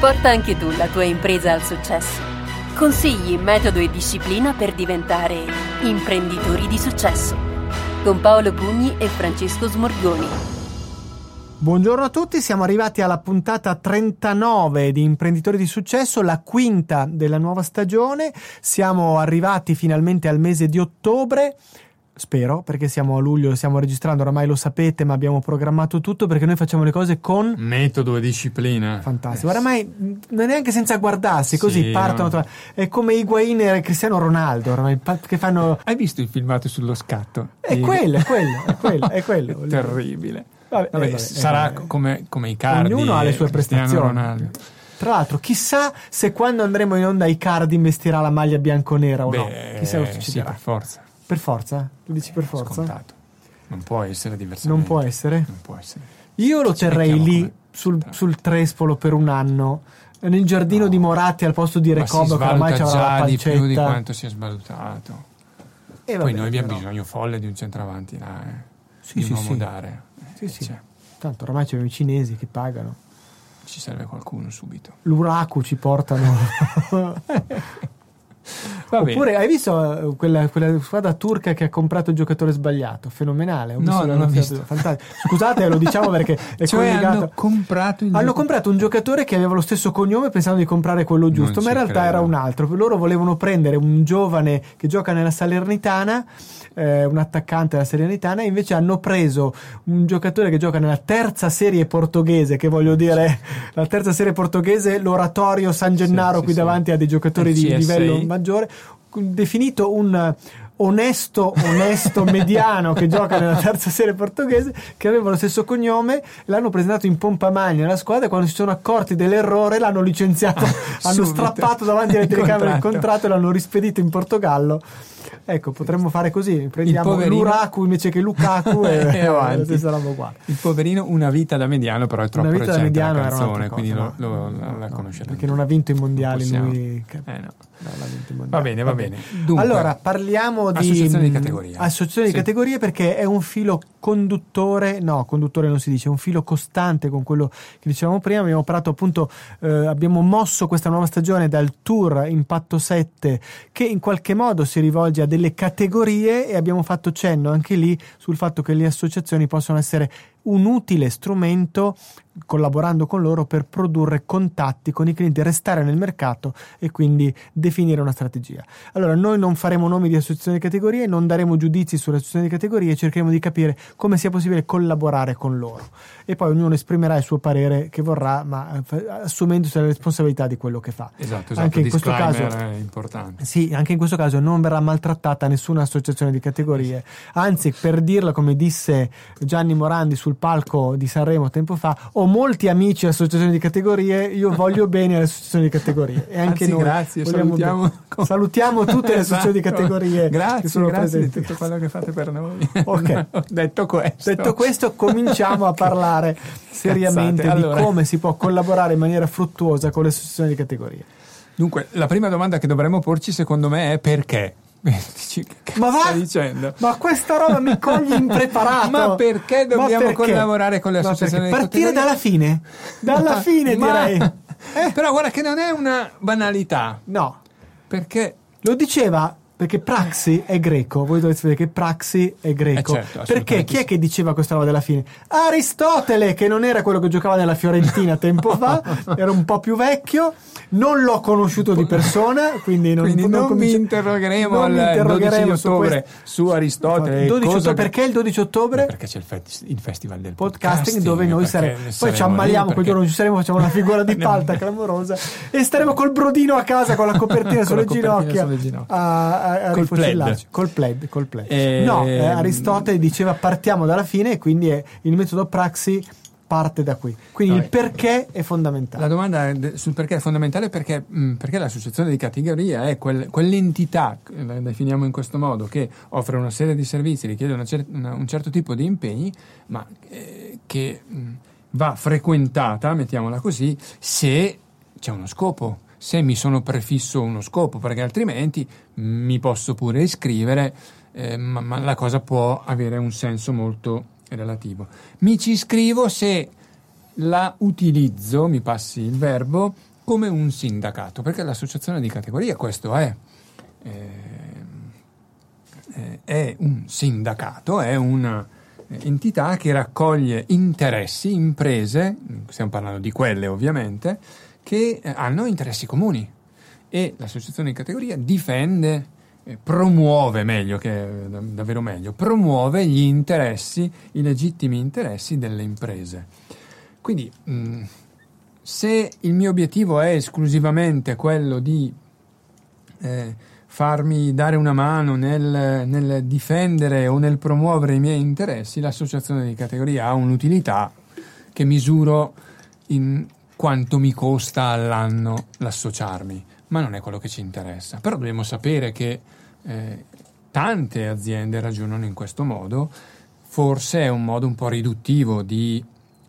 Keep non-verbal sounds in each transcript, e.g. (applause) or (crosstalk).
Porta anche tu la tua impresa al successo. Consigli, metodo e disciplina per diventare imprenditori di successo. Con Paolo Pugni e Francesco Smorgoni. Buongiorno a tutti, siamo arrivati alla puntata 39 di Imprenditori di Successo, la quinta della nuova stagione. Siamo arrivati finalmente al mese di ottobre spero, perché siamo a luglio, stiamo registrando, oramai lo sapete, ma abbiamo programmato tutto perché noi facciamo le cose con metodo e disciplina. Fantastico. Eh, oramai non è neanche senza guardarsi, così sì, partono. No. È come Higuain e Cristiano Ronaldo, oramai che fanno Hai visto il filmato sullo scatto? È di... quello, è quello, è quello, è quello. (laughs) terribile. Vabbè, vabbè, vabbè sarà eh, come, come i cardi. Ognuno ha le sue prestazioni. Ronaldo. Tra l'altro, chissà se quando andremo in onda i cardi investirà la maglia bianco-nera o Beh, no. Chissà lo succederà. Sì, per forza. Per forza? Lo dici per forza? Scontato. Non può essere diversamente. Non può essere? Non può essere. Io lo terrei lì sul, sul, Trespolo per un anno. Nel giardino no. di Moratti al posto di Recoba che ormai c'era la pancetta. di più di quanto si è svalutato. E Poi noi abbiamo però. bisogno folle di un centravanti là, eh. sì, di sì, un uomo sì. dare. Sì, sì. Cioè. Tanto ormai c'erano i cinesi che pagano. Ci serve qualcuno subito. L'Uraku ci portano. (laughs) Oppure hai visto eh, quella, quella, squadra turca che ha comprato il giocatore sbagliato? Fenomenale. no, non l'ho visto. Scusate, lo diciamo perché (laughs) è cioè collegato. Hanno comprato, hanno comprato un giocatore che aveva lo stesso cognome pensando di comprare quello giusto, non ma in realtà credo. era un altro. Loro volevano prendere un giovane che gioca nella Salernitana, eh, un attaccante della Salernitana, e invece hanno preso un giocatore che gioca nella terza serie portoghese, che voglio dire, la terza serie portoghese, l'oratorio San Gennaro sì, qui sì, davanti sì. a dei giocatori di livello maggiore definito un onesto, onesto (laughs) mediano che gioca nella terza serie portoghese che aveva lo stesso cognome l'hanno presentato in pompa magna alla squadra e quando si sono accorti dell'errore l'hanno licenziato (laughs) ah, hanno strappato davanti alle telecamere il contratto e l'hanno rispedito in Portogallo Ecco, potremmo fare così: prendiamo l'Uraku invece che Lukaku e, (laughs) e avanti. Il poverino, una vita da mediano, però è troppo una vita da mediano la canzone, quindi cosa, lo, no, lo, no, la no, Perché non ha vinto i mondiali lui. Eh, no. Va bene, va, va bene. Dunque, allora, parliamo di associazione di categorie. Associazione sì. di categorie perché è un filo conduttore, no, conduttore non si dice, è un filo costante con quello che dicevamo prima. Abbiamo parlato appunto, eh, abbiamo mosso questa nuova stagione dal tour Impatto 7 che in qualche modo si rivolge a delle categorie e abbiamo fatto cenno anche lì sul fatto che le associazioni possono essere un utile strumento collaborando con loro per produrre contatti con i clienti, restare nel mercato e quindi definire una strategia. Allora, noi non faremo nomi di associazioni di categorie, non daremo giudizi sulle associazioni di categorie, cercheremo di capire come sia possibile collaborare con loro e poi ognuno esprimerà il suo parere che vorrà, ma eh, assumendosi la responsabilità di quello che fa. Esatto, esatto. Anche in questo caso è importante. Sì, anche in questo caso non verrà maltrattata nessuna associazione di categorie, anzi, per dirla come disse Gianni Morandi sul palco di Sanremo tempo fa, ho molti amici associazioni di categorie, io voglio (laughs) bene alle associazioni di categorie e anche Anzi, noi grazie, salutiamo, salutiamo tutte le associazioni di (laughs) esatto. categorie grazie, che sono grazie presenti. di tutto quello che fate per noi. (laughs) Ok, detto questo, detto questo cominciamo a parlare seriamente allora. di come si può collaborare in maniera fruttuosa con le associazioni di categorie. Dunque, la prima domanda che dovremmo porci secondo me è perché? (laughs) ma va, dicendo? Ma questa roba mi coglie impreparato. (laughs) ma perché dobbiamo perché? collaborare con le associazioni? Partire dalla fine, (laughs) dalla ma, fine ma, direi. Eh? Però guarda che non è una banalità. No. Perché lo diceva perché Praxi è greco, voi dovete sapere che Praxi è greco. Eh certo, perché chi è che diceva questa roba della fine? Aristotele, che non era quello che giocava nella Fiorentina tempo (laughs) fa, era un po' più vecchio, non l'ho conosciuto di persona, quindi non, quindi non, non mi interrogheremo non il interrogheremo 12 ottobre su, su Aristotele. 12 ottobre, perché il 12 ottobre? Perché c'è il, fe- il festival del podcasting, podcasting dove noi saremo. Poi ci ammaliamo, quel giorno ci saremo, facciamo una figura di (laughs) palta clamorosa e staremo col brodino a casa con la copertina, (laughs) sulle, ginocchia, sulle ginocchia a, a, a col plaid. Col plaid, col plaid. E... No, eh, Aristotele diceva partiamo dalla fine e quindi è il metodo praxi parte da qui. Quindi Vabbè. il perché è fondamentale. La domanda sul perché è fondamentale perché, mh, mm, perché l'associazione di categoria è quel, quell'entità, la definiamo in questo modo, che offre una serie di servizi, richiede cer- una, un certo tipo di impegni, ma eh, che mh, mm, va frequentata, mettiamola così, se c'è uno scopo se mi sono prefisso uno scopo, perché altrimenti mi posso pure iscrivere, eh, ma, ma, la cosa può avere un senso molto relativo. Mi ci iscrivo se la utilizzo, mi passi il verbo, come un sindacato, perché l'associazione di categoria questo è. Eh, è un sindacato, è un'entità che raccoglie interessi, imprese, stiamo parlando di quelle ovviamente, che hanno interessi comuni e l'associazione di categoria difende, eh, promuove meglio che davvero meglio, promuove gli interessi, i legittimi interessi delle imprese. Quindi mh, se il mio obiettivo è esclusivamente quello di eh, farmi dare una mano nel, nel, difendere o nel promuovere i miei interessi, l'associazione di categoria ha un'utilità che misuro in quanto mi costa all'anno l'associarmi, ma non è quello che ci interessa. Però dobbiamo sapere che eh, tante aziende ragionano in questo modo, forse è un modo un po' riduttivo di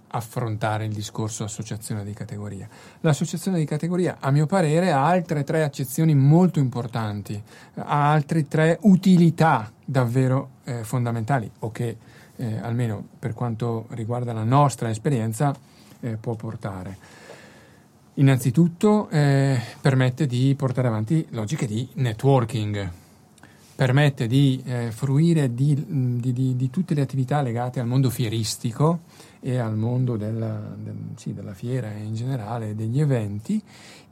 affrontare il discorso associazione di categoria. L'associazione di categoria, a mio parere, ha altre tre accezioni molto importanti, ha altre tre utilità davvero eh, fondamentali o che, eh, almeno per quanto riguarda la nostra esperienza, eh, può portare. Innanzitutto eh, permette di portare avanti logiche di networking, permette di eh, fruire di, di, di, di tutte le attività legate al mondo fieristico, e al mondo della, del, sì, della fiera in generale degli eventi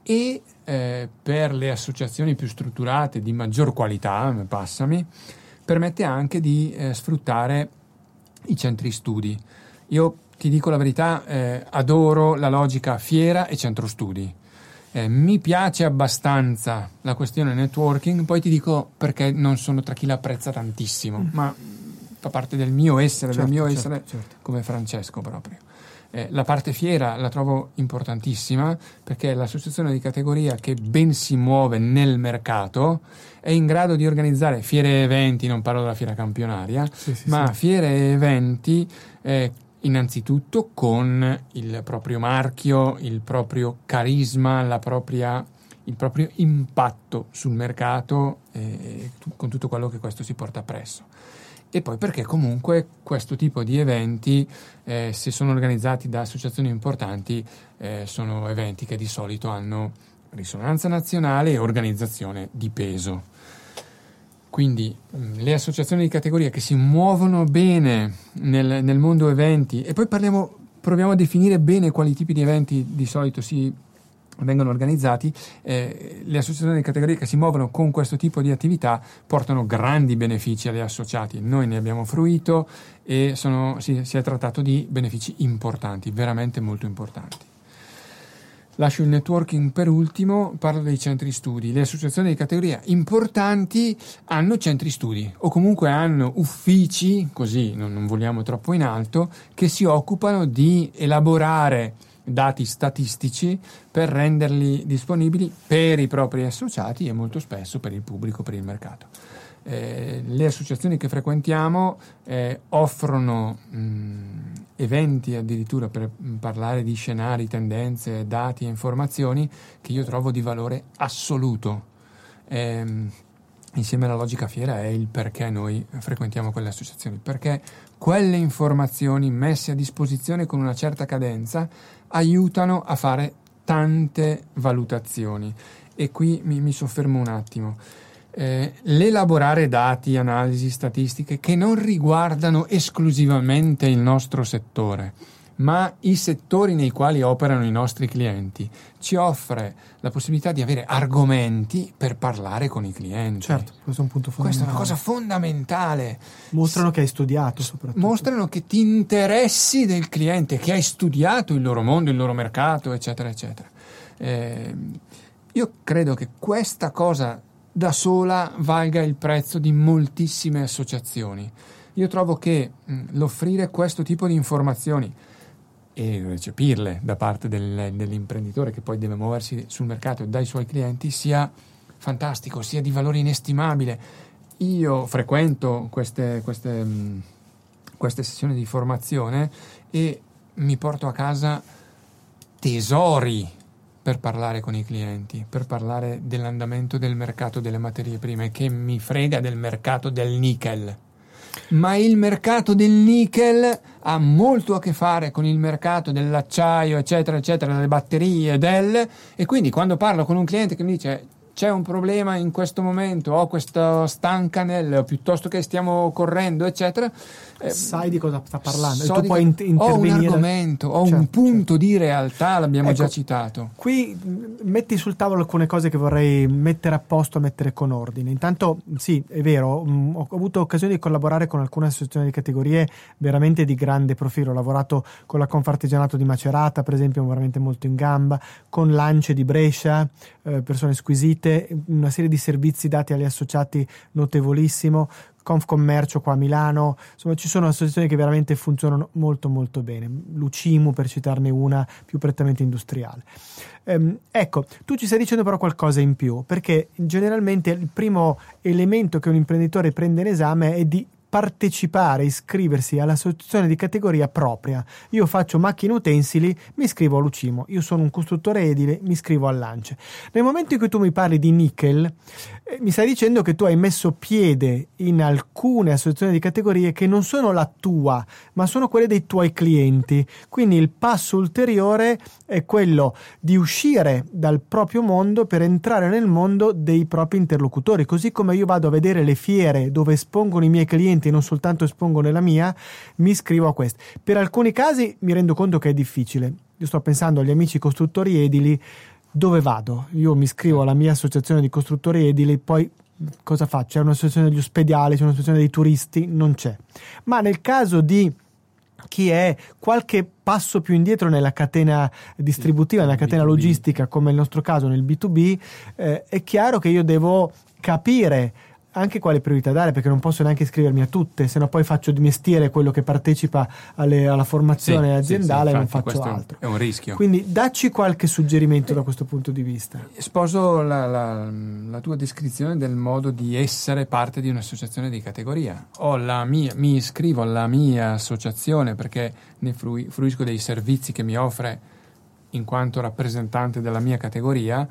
e eh, per le associazioni più strutturate di maggior qualità, passami, permette anche di eh, sfruttare i centri studi. Io ti dico la verità, eh, adoro la logica fiera e centro studi. Eh, mi piace abbastanza la questione networking, poi ti dico perché non sono tra chi l'apprezza tantissimo, mm. ma fa parte del mio essere, certo, del mio certo, essere certo. come Francesco proprio. Eh, la parte fiera la trovo importantissima perché l'associazione di categoria che ben si muove nel mercato è in grado di organizzare fiere e eventi, non parlo della fiera campionaria, sì, sì, ma sì. fiere e eventi eh, innanzitutto con il proprio marchio, il proprio carisma, propria, il proprio impatto sul mercato e con tutto quello che questo si porta appresso e poi perché comunque questo tipo di eventi, eh, se sono organizzati da associazioni importanti, eh, sono eventi che di solito hanno risonanza nazionale e organizzazione di peso. Quindi mm, le associazioni di categoria che si muovono bene nel, nel mondo eventi, e poi parliamo, proviamo a definire bene quali tipi di eventi di solito si vengono organizzati, eh, le associazioni di categoria che si muovono con questo tipo di attività portano grandi benefici agli associati. Noi ne abbiamo fruito e sono, si, si è trattato di benefici importanti, veramente molto importanti. Lascio il networking per ultimo, parlo dei centri studi. Le associazioni di categoria importanti hanno centri studi o comunque hanno uffici, così non, non vogliamo troppo in alto, che si occupano di elaborare dati statistici per renderli disponibili per i propri associati e molto spesso per il pubblico, per il mercato. Eh, le associazioni che frequentiamo eh, offrono mh, eventi addirittura per parlare di scenari, tendenze, dati e informazioni che io trovo di valore assoluto. Eh, insieme alla logica fiera è il perché noi frequentiamo quelle associazioni, perché quelle informazioni messe a disposizione con una certa cadenza aiutano a fare tante valutazioni. E qui mi, mi soffermo un attimo. Eh, l'elaborare dati, analisi, statistiche che non riguardano esclusivamente il nostro settore, ma i settori nei quali operano i nostri clienti, ci offre la possibilità di avere argomenti per parlare con i clienti. Certo, questo è un punto fondamentale. Questa è una cosa fondamentale. Mostrano che hai studiato soprattutto. Mostrano che ti interessi del cliente, che hai studiato il loro mondo, il loro mercato, eccetera, eccetera. Eh, io credo che questa cosa da sola valga il prezzo di moltissime associazioni. Io trovo che mh, l'offrire questo tipo di informazioni e recepirle da parte del, dell'imprenditore che poi deve muoversi sul mercato e dai suoi clienti sia fantastico, sia di valore inestimabile. Io frequento queste, queste, queste sessioni di formazione e mi porto a casa tesori per parlare con i clienti, per parlare dell'andamento del mercato delle materie prime, che mi frega del mercato del nickel. Ma il mercato del nickel ha molto a che fare con il mercato dell'acciaio, eccetera, eccetera, delle batterie, del... e quindi quando parlo con un cliente che mi dice c'è un problema in questo momento, ho questo stancanel, piuttosto che stiamo correndo, eccetera. Eh, Sai di cosa sta parlando so e tu puoi in- intervenire. Ho un argomento, ho certo, un punto certo. di realtà, l'abbiamo ecco, già citato. Qui metti sul tavolo alcune cose che vorrei mettere a posto, mettere con ordine. Intanto, sì, è vero, mh, ho avuto occasione di collaborare con alcune associazioni di categorie veramente di grande profilo. Ho lavorato con la Confartigianato di Macerata, per esempio, veramente molto in gamba, con Lance di Brescia, eh, persone squisite rete, una serie di servizi dati agli associati notevolissimo, Confcommercio qua a Milano, insomma ci sono associazioni che veramente funzionano molto molto bene, Lucimu per citarne una più prettamente industriale. Ehm, ecco, tu ci stai dicendo però qualcosa in più, perché generalmente il primo elemento che un imprenditore prende in esame è di partecipare, iscriversi all'associazione di categoria propria. Io faccio macchine utensili, mi iscrivo a Lucimo. Io sono un costruttore edile, mi iscrivo a Lance. Nel momento in cui tu mi parli di nickel, eh, mi stai dicendo che tu hai messo piede in alcune associazioni di categorie che non sono la tua, ma sono quelle dei tuoi clienti. Quindi il passo ulteriore è quello di uscire dal proprio mondo per entrare nel mondo dei propri interlocutori. Così come io vado a vedere le fiere dove espongono i miei clienti clienti non soltanto espongo nella mia, mi iscrivo a queste. Per alcuni casi mi rendo conto che è difficile. Io sto pensando agli amici costruttori edili, dove vado? Io mi iscrivo alla mia associazione di costruttori edili, poi cosa faccio? C'è un'associazione degli ospedali, c'è un'associazione dei turisti? Non c'è. Ma nel caso di chi è qualche passo più indietro nella catena distributiva, nella catena logistica, come il nostro caso nel B2B, eh, è chiaro che io devo capire anche quale priorità dare perché non posso neanche iscrivermi a tutte se no poi faccio di mestiere quello che partecipa alle, alla formazione sì, aziendale sì, sì, e non faccio altro. è un rischio. Quindi dacci qualche suggerimento eh, da questo punto di vista. sposo la, la, la, tua descrizione del modo di essere parte di un'associazione di categoria. Mia, mi iscrivo alla mia associazione perché ne fruisco dei servizi che mi offre in quanto rappresentante della mia categoria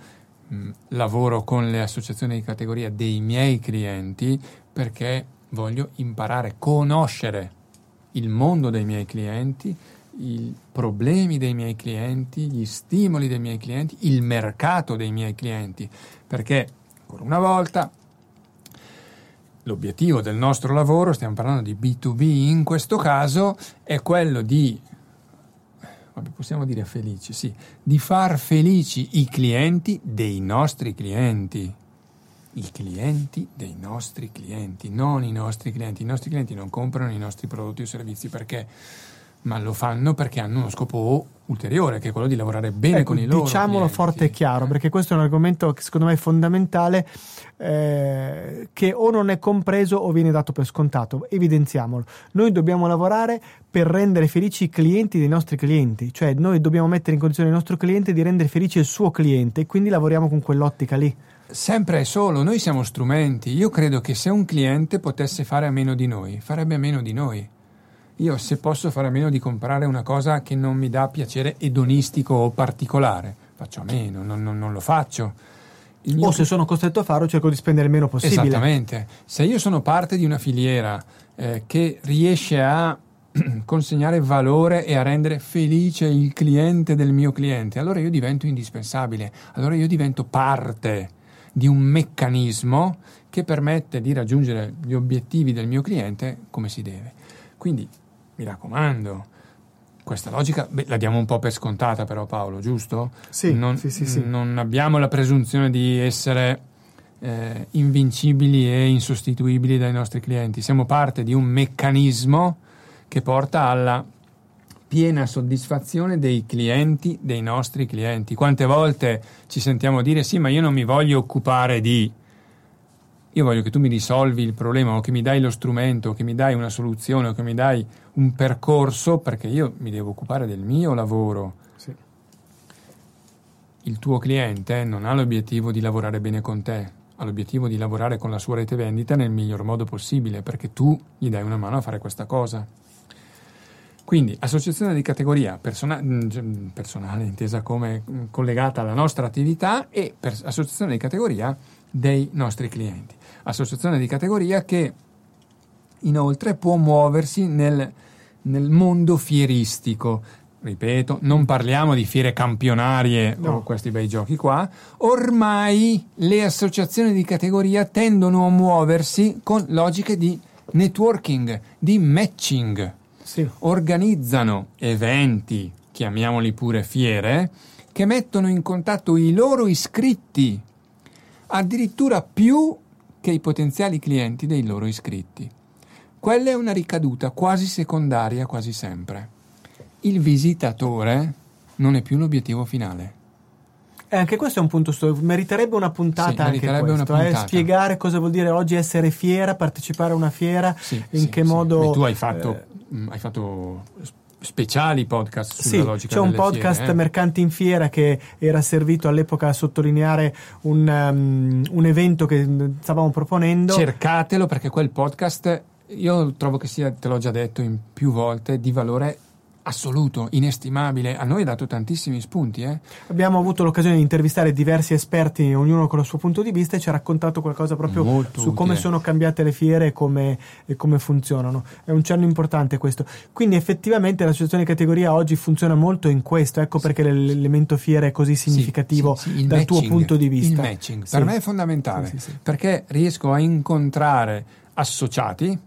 Mm, lavoro con le associazioni di categoria dei miei clienti perché voglio imparare, conoscere il mondo dei miei clienti, i problemi dei miei clienti, gli stimoli dei miei clienti, il mercato dei miei clienti, perché ancora una volta l'obiettivo del nostro lavoro, stiamo parlando di B2B in questo caso, è quello di possiamo dire felici, sì, di far felici i clienti dei nostri clienti. I clienti dei nostri clienti, non i nostri clienti. I nostri clienti non comprano i nostri prodotti o servizi perché ma lo fanno perché hanno uno scopo ulteriore, che è quello di lavorare bene ecco, con i loro. Diciamolo clienti. forte e chiaro, perché questo è un argomento che secondo me è fondamentale, eh, che o non è compreso o viene dato per scontato. Evidenziamolo. Noi dobbiamo lavorare per rendere felici i clienti dei nostri clienti, cioè noi dobbiamo mettere in condizione il nostro cliente di rendere felice il suo cliente e quindi lavoriamo con quell'ottica lì. Sempre e solo, noi siamo strumenti. Io credo che se un cliente potesse fare a meno di noi, farebbe a meno di noi io se posso fare a meno di comprare una cosa che non mi dà piacere edonistico o particolare, faccio a meno, non, non, non lo faccio. o se sono costretto a farlo cerco di spendere il meno possibile. Esattamente. Se io sono parte di una filiera eh, che riesce a (clears throat) consegnare valore e a rendere felice il cliente del mio cliente, allora io divento indispensabile, allora io divento parte di un meccanismo che permette di raggiungere gli obiettivi del mio cliente come si deve. Quindi mi raccomando, questa logica beh, la diamo un po' per scontata però Paolo, giusto? Sì, non, sì, sì, sì. non abbiamo la presunzione di essere eh, invincibili e insostituibili dai nostri clienti, siamo parte di un meccanismo che porta alla piena soddisfazione dei clienti, dei nostri clienti. Quante volte ci sentiamo dire sì, ma io non mi voglio occupare di io voglio che tu mi risolvi il problema o che mi dai lo strumento, o che mi dai una soluzione o che mi dai un percorso perché io mi devo occupare del mio lavoro. Sì. Il tuo cliente non ha l'obiettivo di lavorare bene con te, ha l'obiettivo di lavorare con la sua rete vendita nel miglior modo possibile perché tu gli dai una mano a fare questa cosa. Quindi associazione di categoria persona- mm, personale intesa come mm, collegata alla nostra attività e associazione di categoria dei nostri clienti associazione di categoria che inoltre può muoversi nel, nel mondo fieristico. Ripeto, non parliamo di fiere campionarie no. o questi bei giochi qua. Ormai le associazioni di categoria tendono a muoversi con logiche di networking, di matching. Sì. Organizzano eventi, chiamiamoli pure fiere, che mettono in contatto i loro iscritti, addirittura più che i potenziali clienti dei loro iscritti. Quella è una ricaduta quasi secondaria quasi sempre. Il visitatore non è più l'obiettivo finale. E anche questo è un punto storico, meriterebbe una puntata sì, anche questo, una eh? puntata. Eh? spiegare cosa vuol dire oggi essere fiera, partecipare a una fiera, sì, in sì, che modo... tu hai fatto, eh, hai fatto speciali podcast sulla sì, logica c'è un podcast fiere, eh? Mercanti in Fiera che era servito all'epoca a sottolineare un, um, un evento che stavamo proponendo. Cercatelo perché quel podcast io trovo che sia, te l'ho già detto in più volte, di valore assoluto, inestimabile. A noi ha dato tantissimi spunti. Eh? Abbiamo avuto l'occasione di intervistare diversi esperti, ognuno con il suo punto di vista, e ci ha raccontato qualcosa proprio Molto su utile. come sono cambiate le fiere e come, e come, funzionano. È un cenno importante questo. Quindi effettivamente l'associazione di categoria oggi funziona molto in questo, ecco perché l'elemento fiere è così significativo sì, sì, sì, dal matching, tuo punto di vista. Il matching per me è fondamentale perché riesco a incontrare associati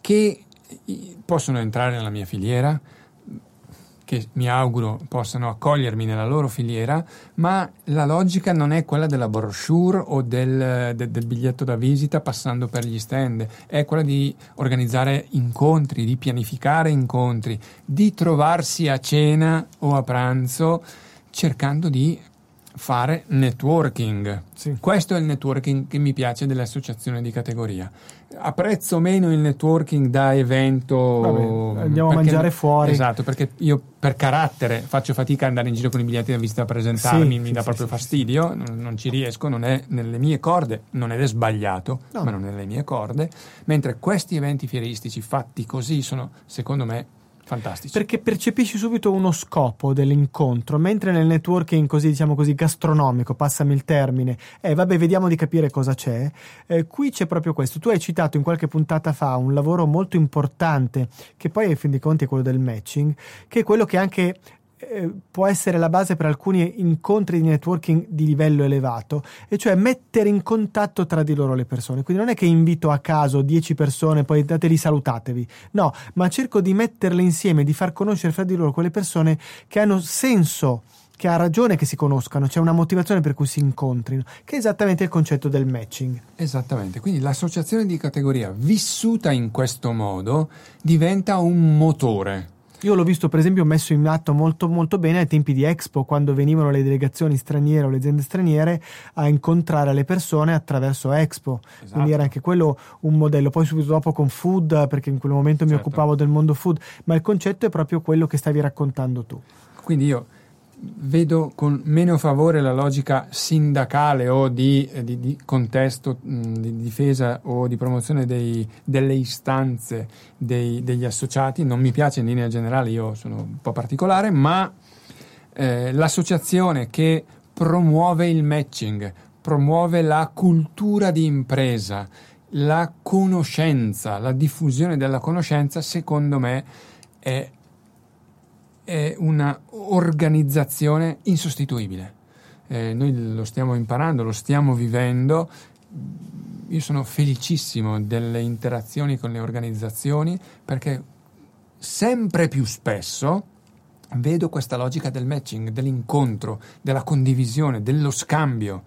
che possono entrare nella mia filiera, che mi auguro possano accogliermi nella loro filiera, ma la logica non è quella della brochure o del, de, del, biglietto da visita passando per gli stand, è quella di organizzare incontri, di pianificare incontri, di trovarsi a cena o a pranzo cercando di fare networking. Sì. Questo è il networking che mi piace delle associazioni di categoria. Apprezzo meno il networking da evento. Vabbè, andiamo a mangiare fuori. Esatto, perché io per carattere faccio fatica ad andare in giro con i biglietti da visita a presentarmi, sì, mi sì, dà proprio fastidio, non, non, ci riesco, non è nelle mie corde, non ed è sbagliato, no. ma non è nelle mie corde. Mentre questi eventi fieristici fatti così sono, secondo me, Fantastici. Perché percepisci subito uno scopo dell'incontro, mentre nel networking così, diciamo così, gastronomico, passami il termine, eh vabbè, vediamo di capire cosa c'è. Eh, qui c'è proprio questo. Tu hai citato in qualche puntata fa un lavoro molto importante, che poi in fin dei conti è quello del matching, che è quello che anche eh, può essere la base per alcuni incontri di networking di livello elevato, e cioè mettere in contatto tra di loro le persone. Quindi non è che invito a caso 10 persone, poi dateli salutatevi. No, ma cerco di metterle insieme, di far conoscere fra di loro quelle persone che hanno senso che ha ragione che si conoscano, c'è una motivazione per cui si incontrino, che è esattamente il concetto del matching. Esattamente, quindi l'associazione di categoria vissuta in questo modo diventa un motore io l'ho visto per esempio messo in atto molto molto bene ai tempi di Expo, quando venivano le delegazioni straniere o le aziende straniere a incontrare le persone attraverso Expo. Esatto. Quindi era anche quello un modello. Poi subito dopo con Food, perché in quel momento certo. mi occupavo del mondo food, ma il concetto è proprio quello che stavi raccontando tu. Quindi io vedo con meno favore la logica sindacale o di, eh, di, di contesto mh, di difesa o di promozione dei, delle istanze dei, degli associati. Non mi piace in linea generale, io sono un po' particolare, ma eh, l'associazione che promuove il matching, promuove la cultura di impresa, la conoscenza, la diffusione della conoscenza, secondo me è è una organizzazione insostituibile. Eh, noi lo stiamo imparando, lo stiamo vivendo. Io sono felicissimo delle interazioni con le organizzazioni perché sempre più spesso vedo questa logica del matching, dell'incontro, della condivisione, dello scambio.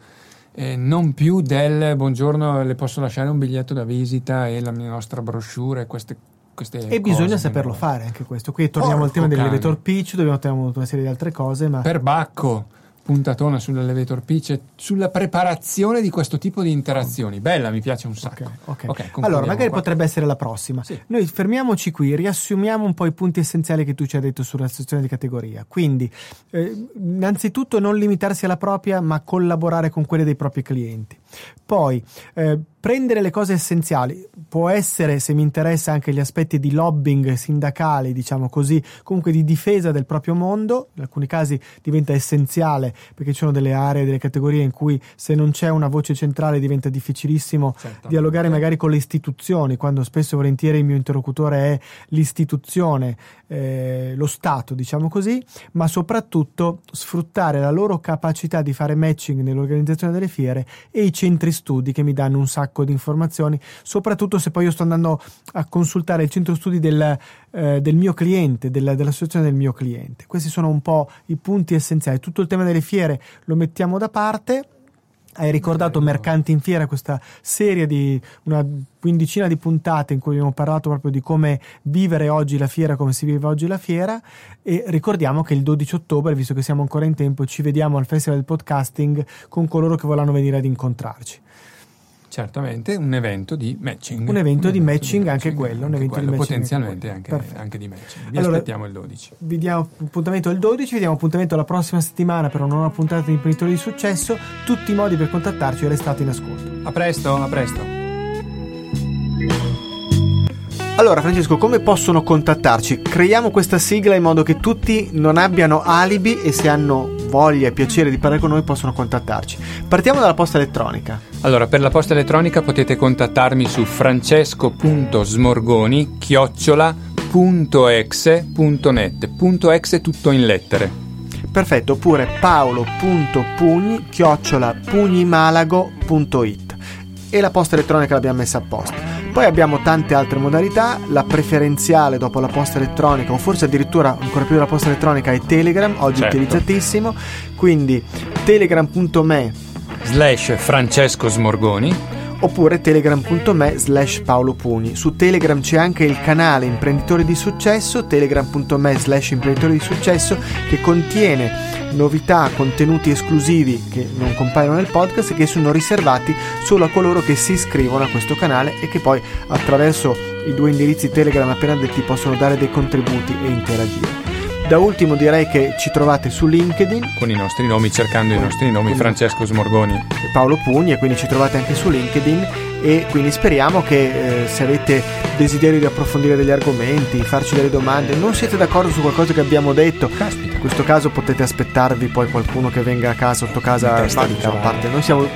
Eh, non più del buongiorno, le posso lasciare un biglietto da visita e la mia nostra brochure, queste queste E bisogna saperlo fare anche questo. Qui torniamo Porco al tema dell'elevator pitch, dobbiamo tenere una serie di altre cose, ma... Per Bacco puntatona sull'elevator pitch e sulla preparazione di questo tipo di interazioni. Bella, mi piace un sacco. Okay, okay. Okay, allora, magari qua. potrebbe essere la prossima. Sì. Noi fermiamoci qui, riassumiamo un po' i punti essenziali che tu ci hai detto sulla situazione di categoria. Quindi, eh, innanzitutto non limitarsi alla propria, ma collaborare con quelle dei propri clienti. Poi, eh, prendere le cose essenziali può essere, se mi interessa, anche gli aspetti di lobbying sindacali, diciamo così, comunque di difesa del proprio mondo, in alcuni casi diventa essenziale perché ci sono delle aree, delle categorie in cui se non c'è una voce centrale diventa difficilissimo certo. dialogare magari con le istituzioni, quando spesso e volentieri il mio interlocutore è l'istituzione, eh, lo Stato, diciamo così, ma soprattutto sfruttare la loro capacità di fare matching nell'organizzazione delle fiere e i centri studi che mi danno un sacco di informazioni, soprattutto se poi io sto andando a consultare il centro studi del, eh, del mio cliente, della, dell'associazione del mio cliente. Questi sono un po' i punti essenziali. Tutto il tema delle fiere lo mettiamo da parte hai ricordato Mercanti in Fiera, questa serie di una quindicina di puntate in cui abbiamo parlato proprio di come vivere oggi la fiera, come si vive oggi la fiera e ricordiamo che il 12 ottobre, visto che siamo ancora in tempo, ci vediamo al Festival del Podcasting con coloro che vorranno venire ad incontrarci. Certamente un evento di matching. Un evento, un di, evento matching, di, anche quello, un evento quello, di potenzialmente anche, anche, di matching. Vi allora, aspettiamo il 12. Vi diamo appuntamento il 12, vi diamo appuntamento la prossima settimana per una nuova puntata di imprenditori di successo. Tutti i modi per contattarci restate in ascolto. A presto, a presto. Allora Francesco, come possono contattarci? Creiamo questa sigla in modo che tutti non abbiano alibi e se hanno voglia e piacere di parlare con noi possono contattarci. Partiamo dalla posta elettronica. Allora, per la posta elettronica potete contattarmi su francesco.smorgoni chiocciola.exe.net. Punto exe tutto in lettere. Perfetto, oppure paolo.pugni chiocciola pugnimalago.it e la posta elettronica l'abbiamo messa apposta. Poi abbiamo tante altre modalità, la preferenziale dopo la posta elettronica o forse addirittura ancora più la posta elettronica è Telegram, oggi certo. utilizzatissimo, quindi telegram.me slash Francesco Smorgoni oppure telegram.me slash Paolo Pugni. Su Telegram c'è anche il canale Imprenditori di Successo, telegram.me slash Imprenditori di Successo, che contiene novità, contenuti esclusivi che non compaiono nel podcast e che sono riservati solo a coloro che si iscrivono a questo canale e che poi attraverso i due indirizzi Telegram appena detti possono dare dei contributi e interagire. Da ultimo direi che ci trovate su LinkedIn con i nostri nomi, cercando i nostri nomi, Francesco Smorgoni Paolo Pugni, e quindi ci trovate anche su LinkedIn e quindi speriamo che eh, se avete desiderio di approfondire degli argomenti, farci delle domande, non siete d'accordo su qualcosa che abbiamo detto, Caspita. in questo caso potete aspettarvi poi qualcuno che venga a casa sotto casa a parte. Noi siamo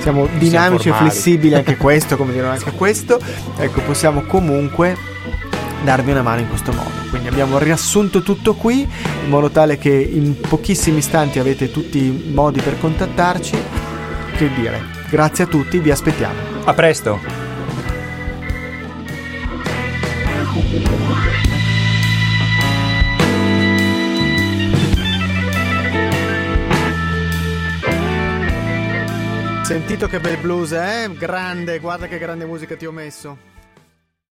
siamo dinamici e flessibili anche (laughs) questo, come dire anche questo. Ecco, possiamo comunque darvi una mano in questo modo. Quindi abbiamo riassunto tutto qui in modo tale che in pochissimi istanti avete tutti i modi per contattarci. Che dire, grazie a tutti, vi aspettiamo. A presto! Sentito che bel blues, eh? Grande, guarda che grande musica ti ho messo.